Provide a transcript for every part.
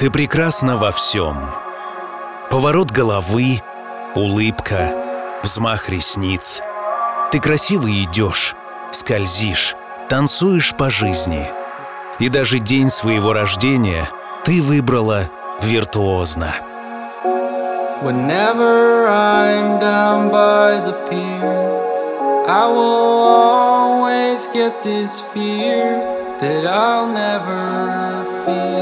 Ты прекрасна во всем. Поворот головы, улыбка, взмах ресниц. Ты красиво идешь, скользишь, танцуешь по жизни. И даже день своего рождения ты выбрала виртуозно. Whenever I'm down by the pier, I will always get this fear that I'll never feel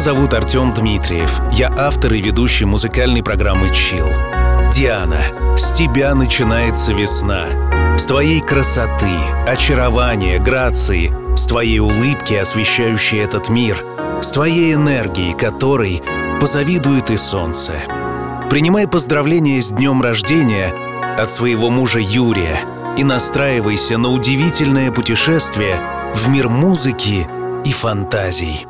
Зовут Артем Дмитриев. Я автор и ведущий музыкальной программы «Чил». Диана, с тебя начинается весна. С твоей красоты, очарования, грации, с твоей улыбки, освещающей этот мир, с твоей энергией, которой позавидует и солнце. Принимай поздравления с днем рождения от своего мужа Юрия и настраивайся на удивительное путешествие в мир музыки и фантазий.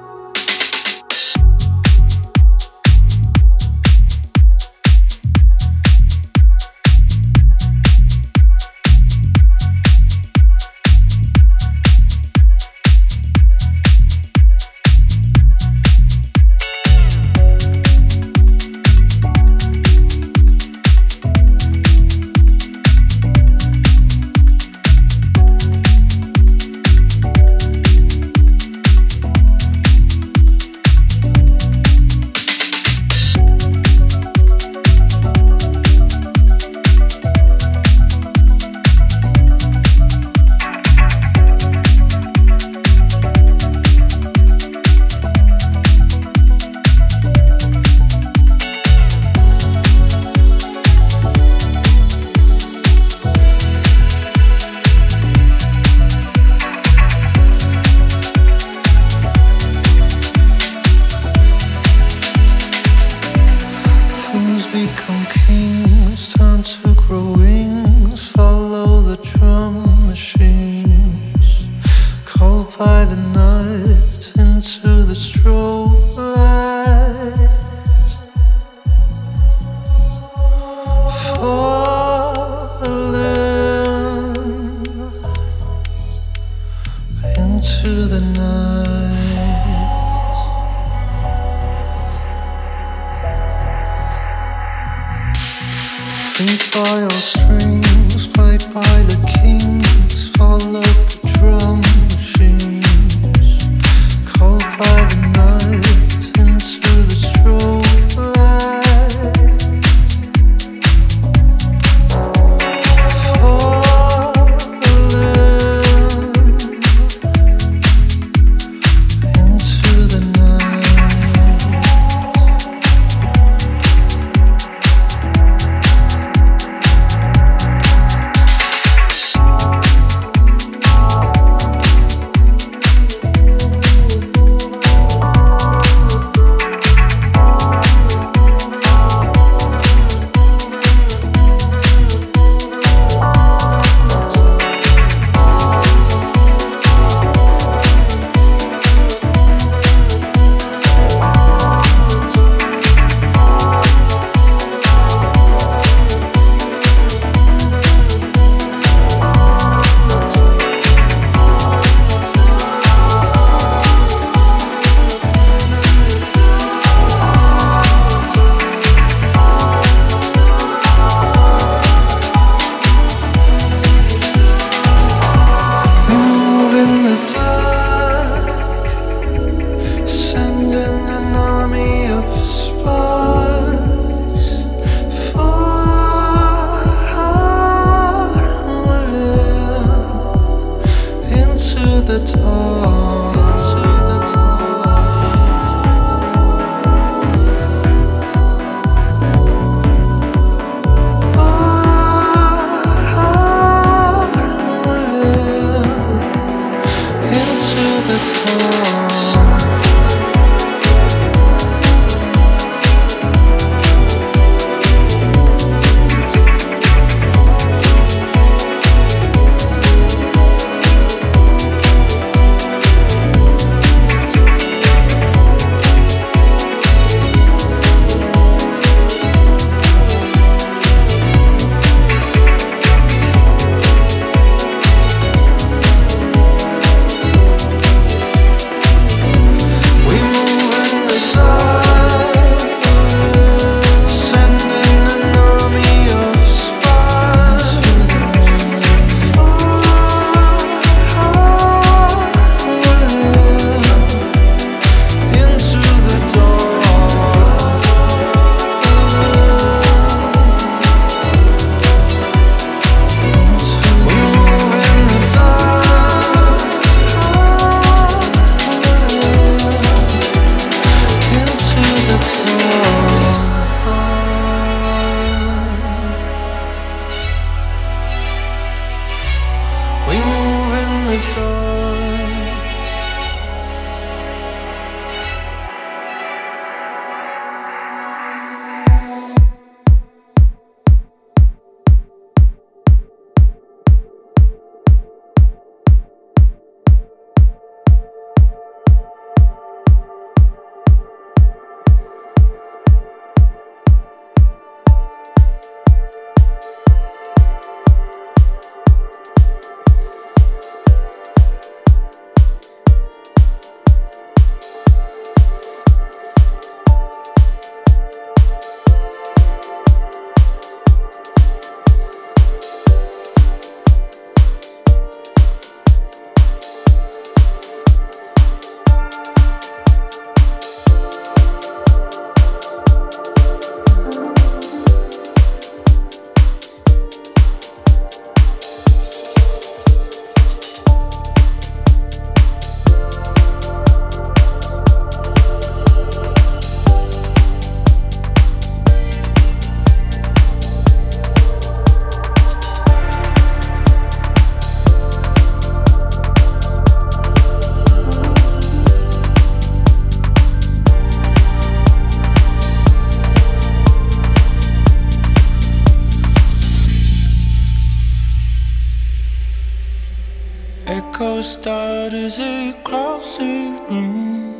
Start as it crosses room.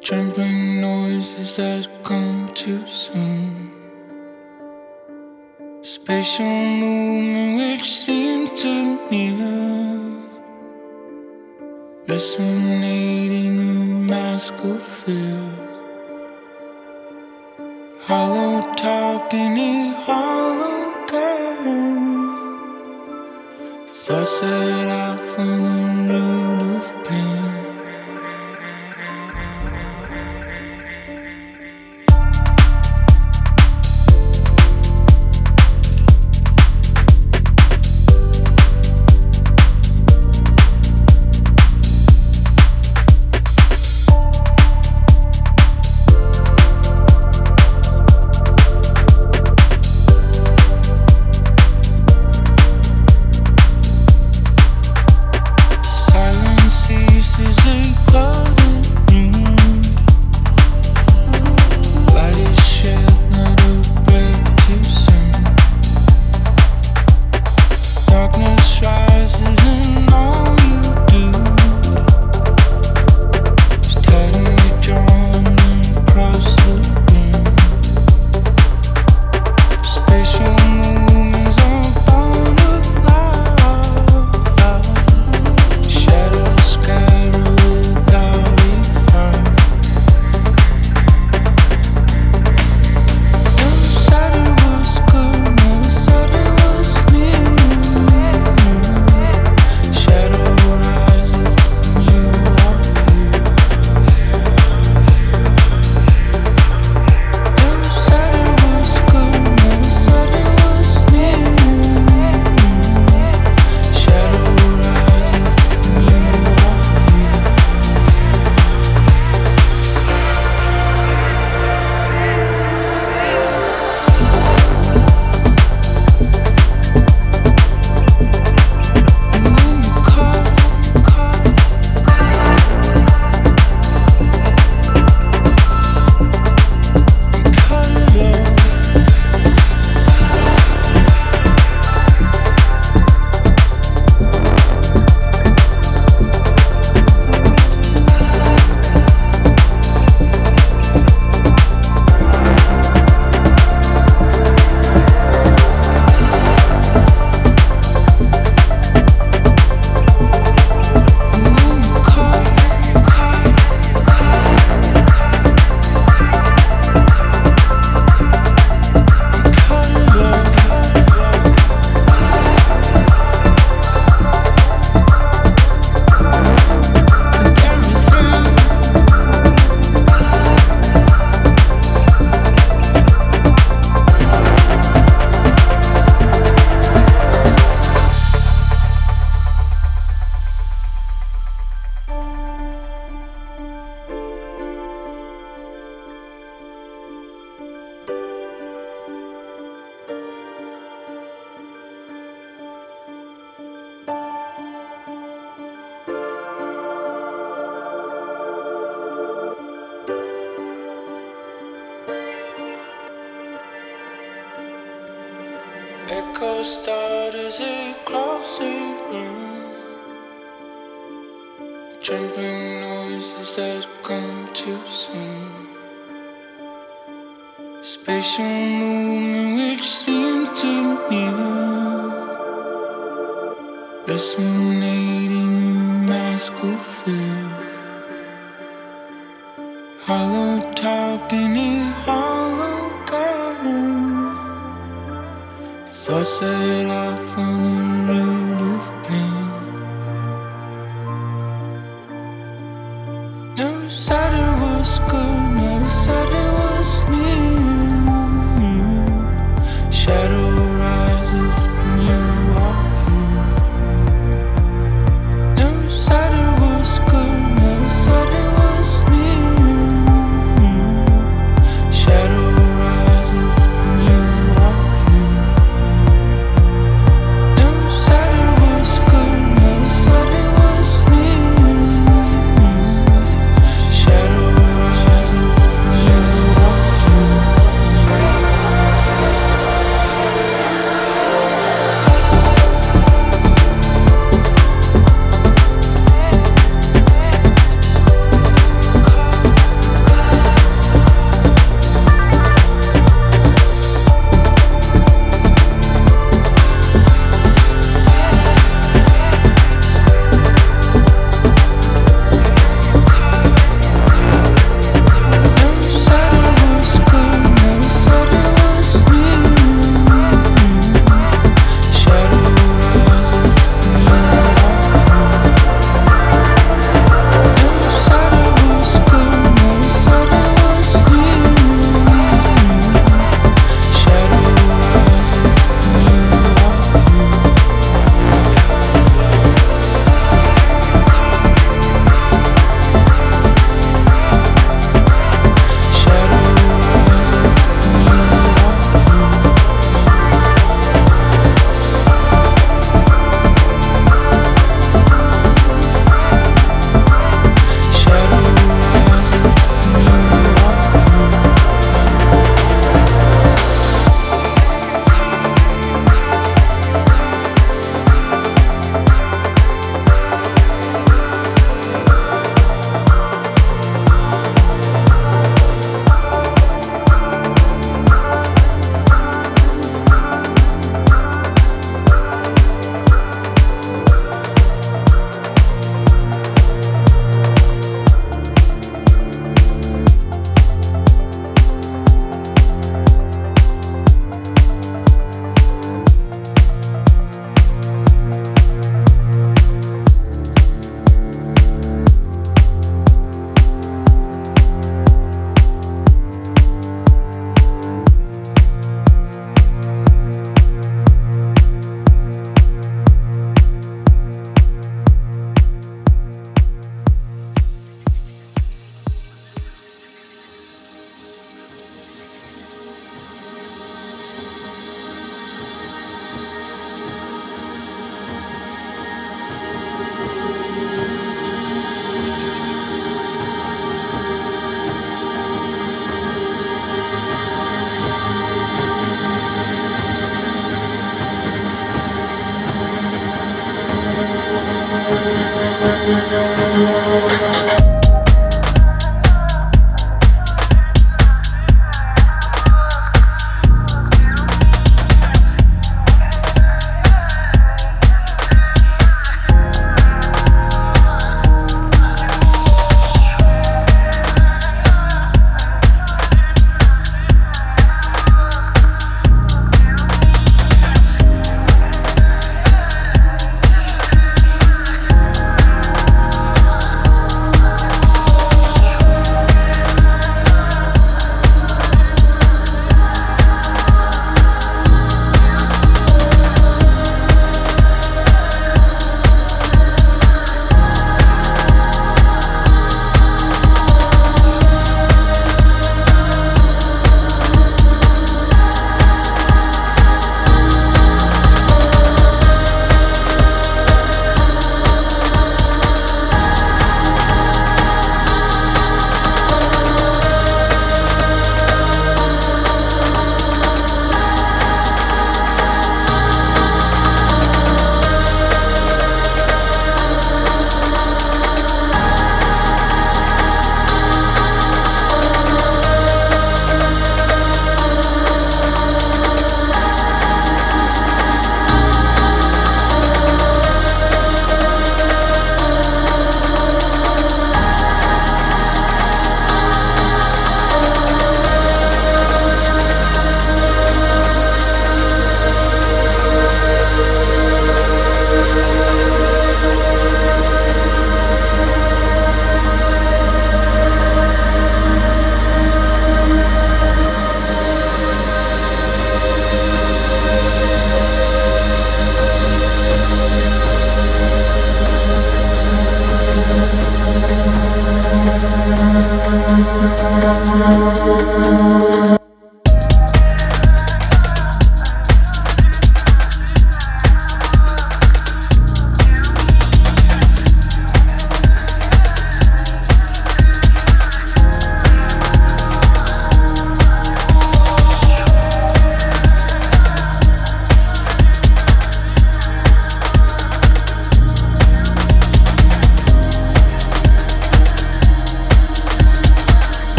Trembling noises that come too soon. Spatial movement which seems too near. Resonating a mask of fear. Hollow in hollow Thoughts that I from the root of pain. Start as it crosses room. Trembling noises that come too soon. Spatial movement which seems too near. Resonating a mask of fear. Hollow talking in I said I found the room.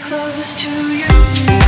close to you.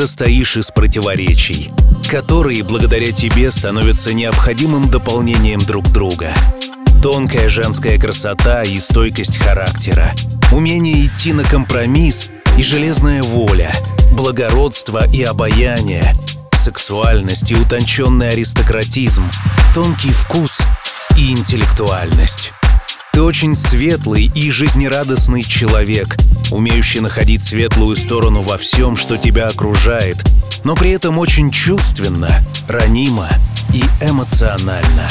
Состоишь из противоречий, которые благодаря тебе становятся необходимым дополнением друг друга. Тонкая женская красота и стойкость характера, умение идти на компромисс и железная воля, благородство и обаяние, сексуальность и утонченный аристократизм, тонкий вкус и интеллектуальность. Ты очень светлый и жизнерадостный человек, умеющий находить светлую сторону во всем, что тебя окружает, но при этом очень чувственно, ранимо и эмоционально.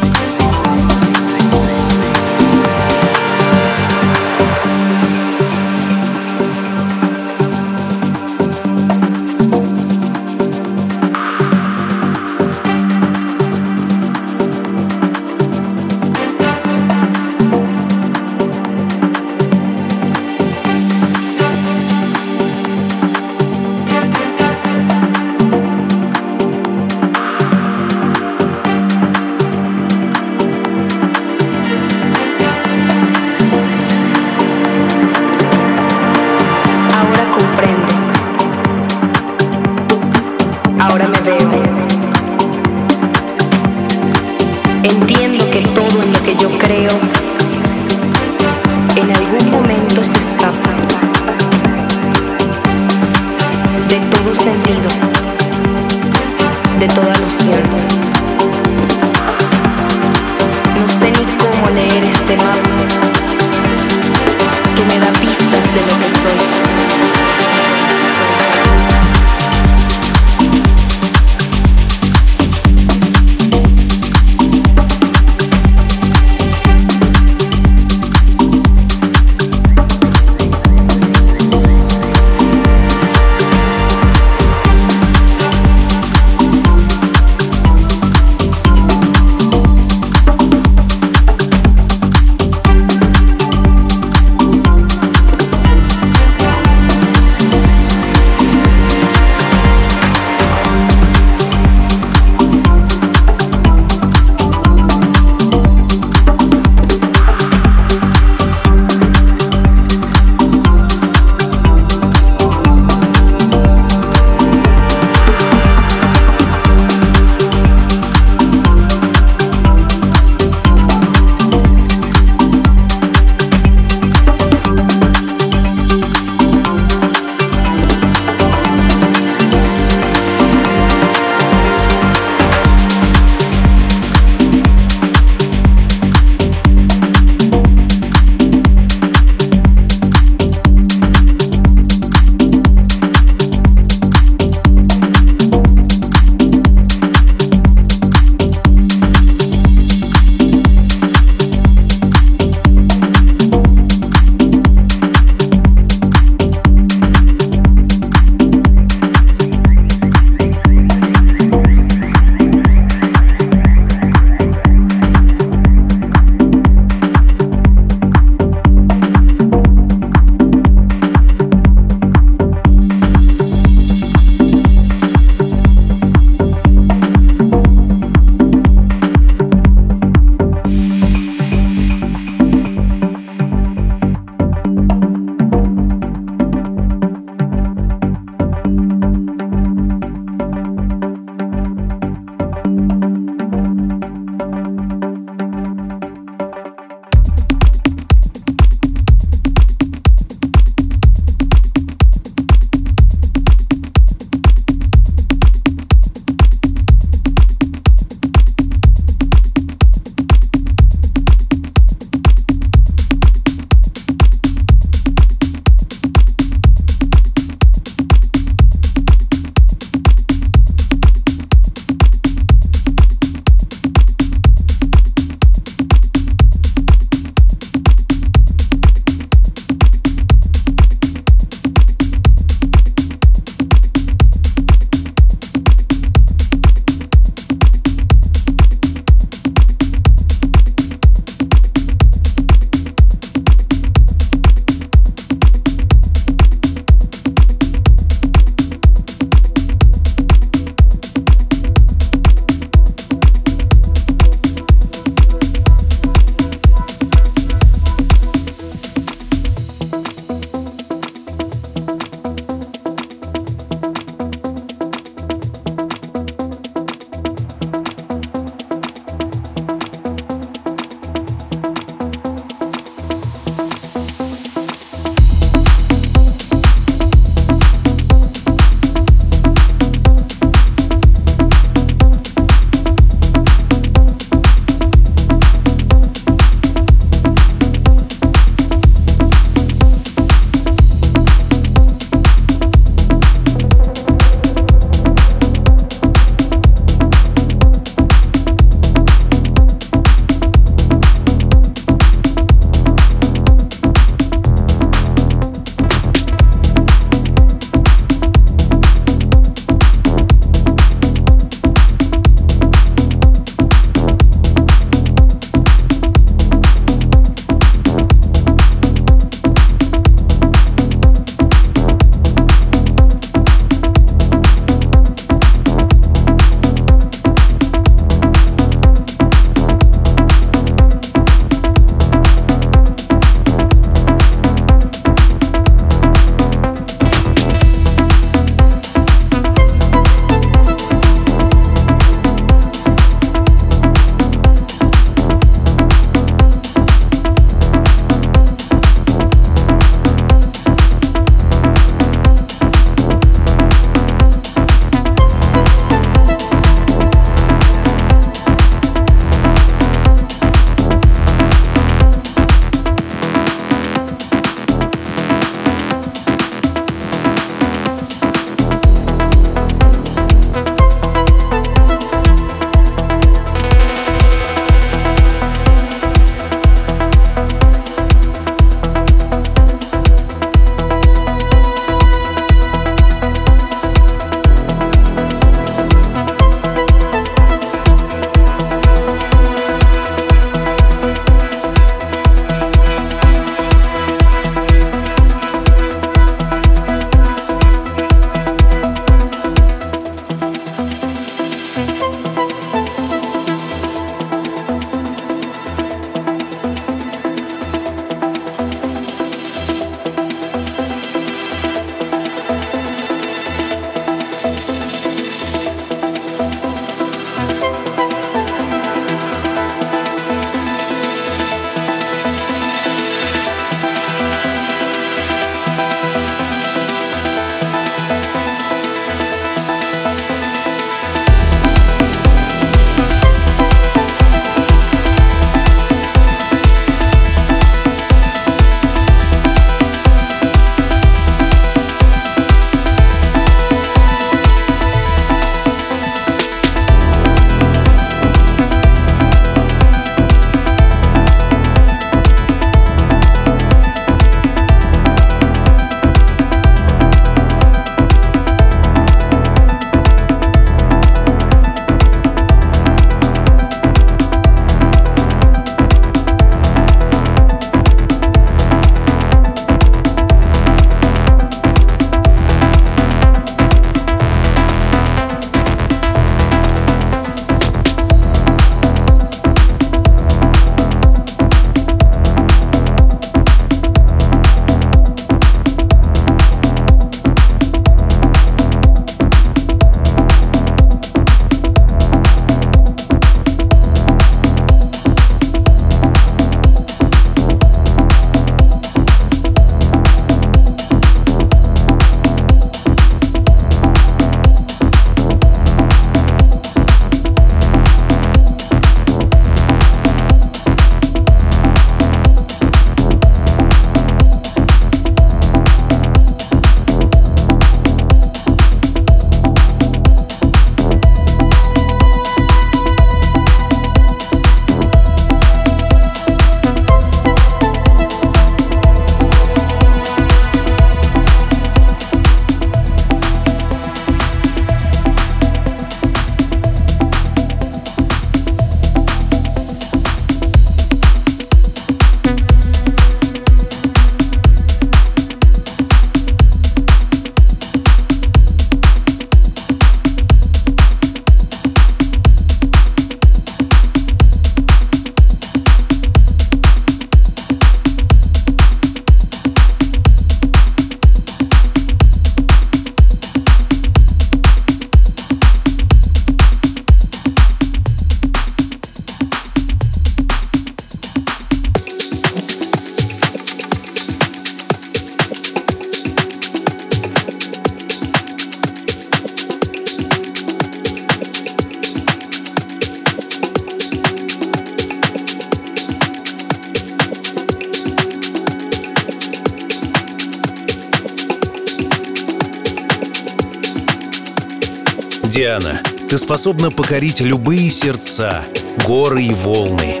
Ты способна покорить любые сердца, горы и волны.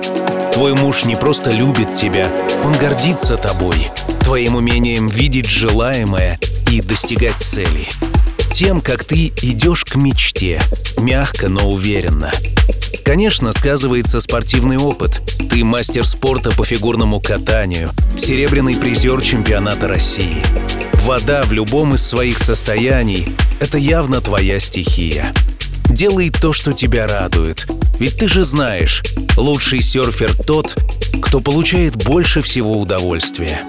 Твой муж не просто любит тебя, он гордится тобой, твоим умением видеть желаемое и достигать цели. Тем, как ты идешь к мечте, мягко, но уверенно. Конечно, сказывается спортивный опыт. Ты мастер спорта по фигурному катанию, серебряный призер чемпионата России. Вода в любом из своих состояний — это явно твоя стихия. Делай то, что тебя радует. Ведь ты же знаешь, лучший серфер тот, кто получает больше всего удовольствия.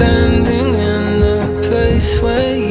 standing in the place where you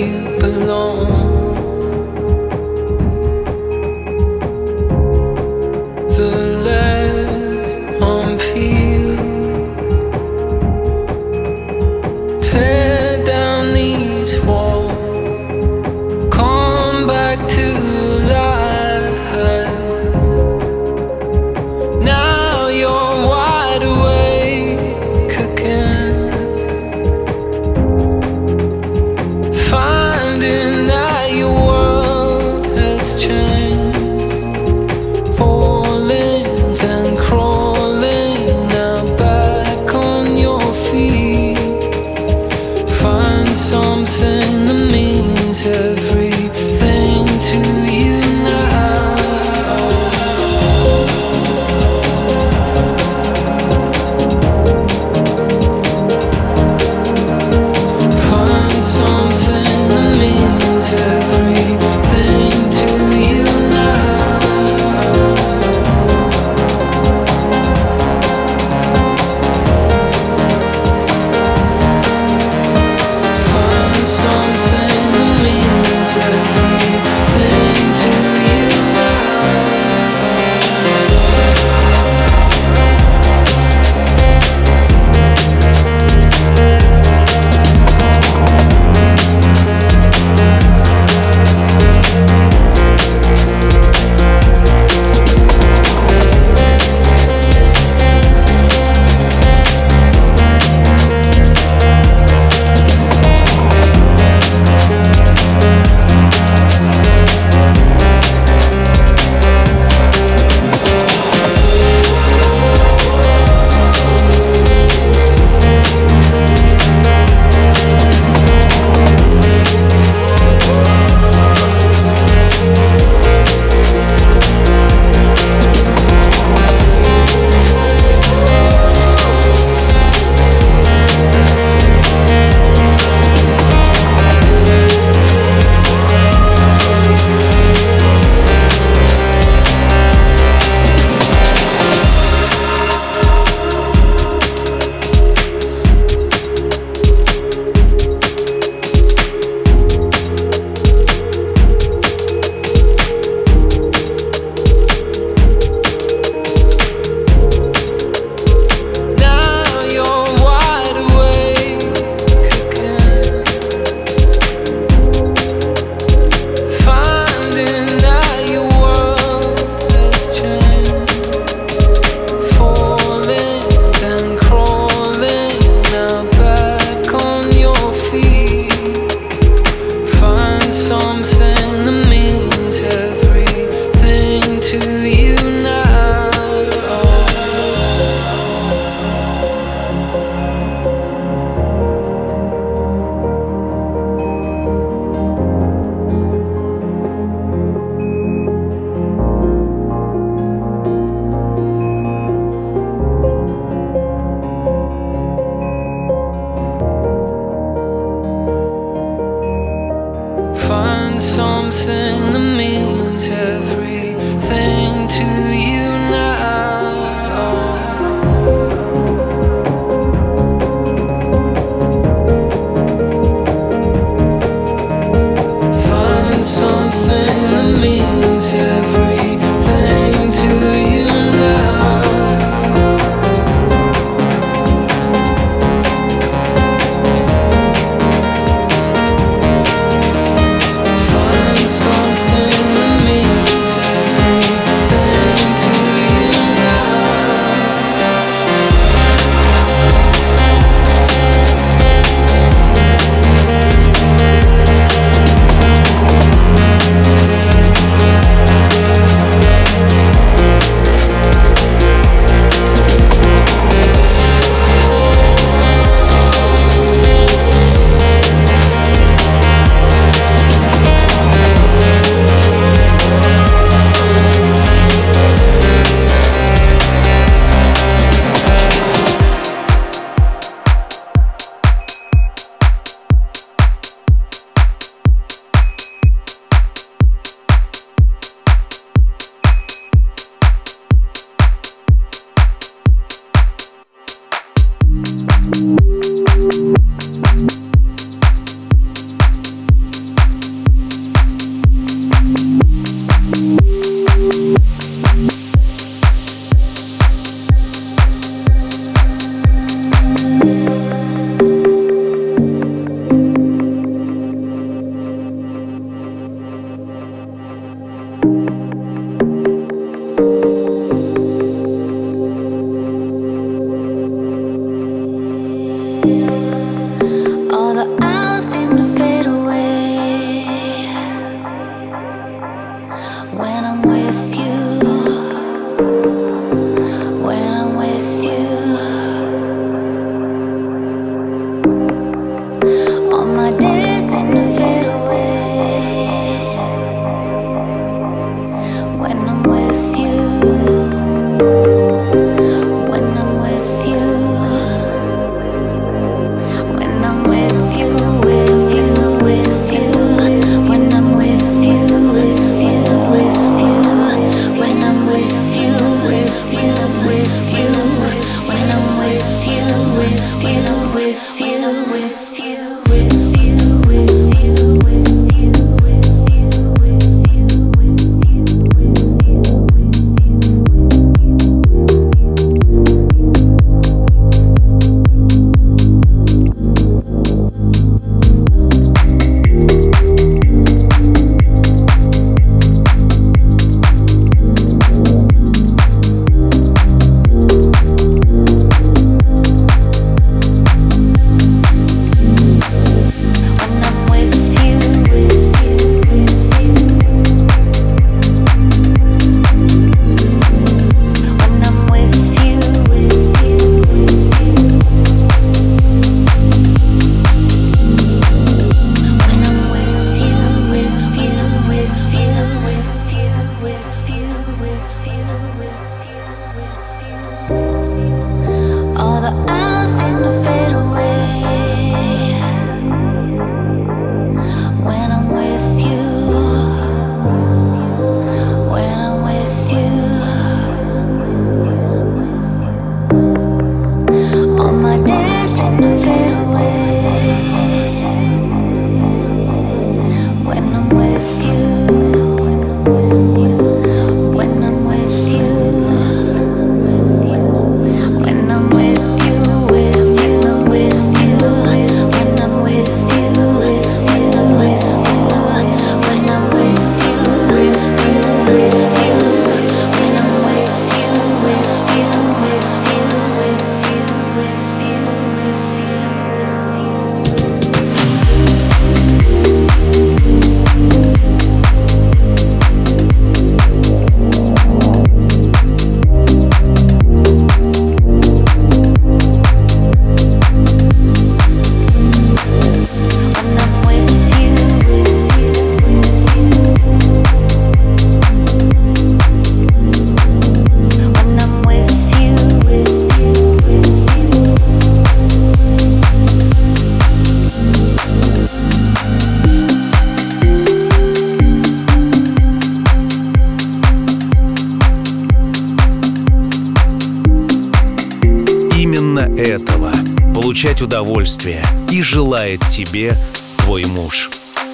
получать удовольствие и желает тебе твой муж.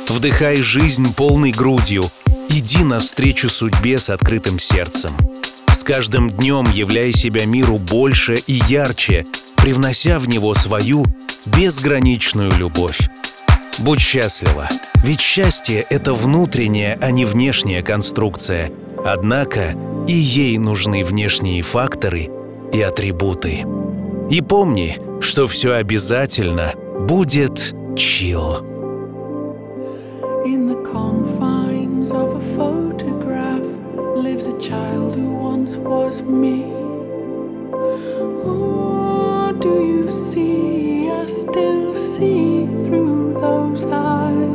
Вдыхай жизнь полной грудью, иди навстречу судьбе с открытым сердцем. С каждым днем являй себя миру больше и ярче, привнося в него свою безграничную любовь. Будь счастлива, ведь счастье — это внутренняя, а не внешняя конструкция. Однако и ей нужны внешние факторы и атрибуты. И помни, что все обязательно будет чил. In the confines of a photograph lives a child who once was me. Oh, do you see? I still see through those eyes.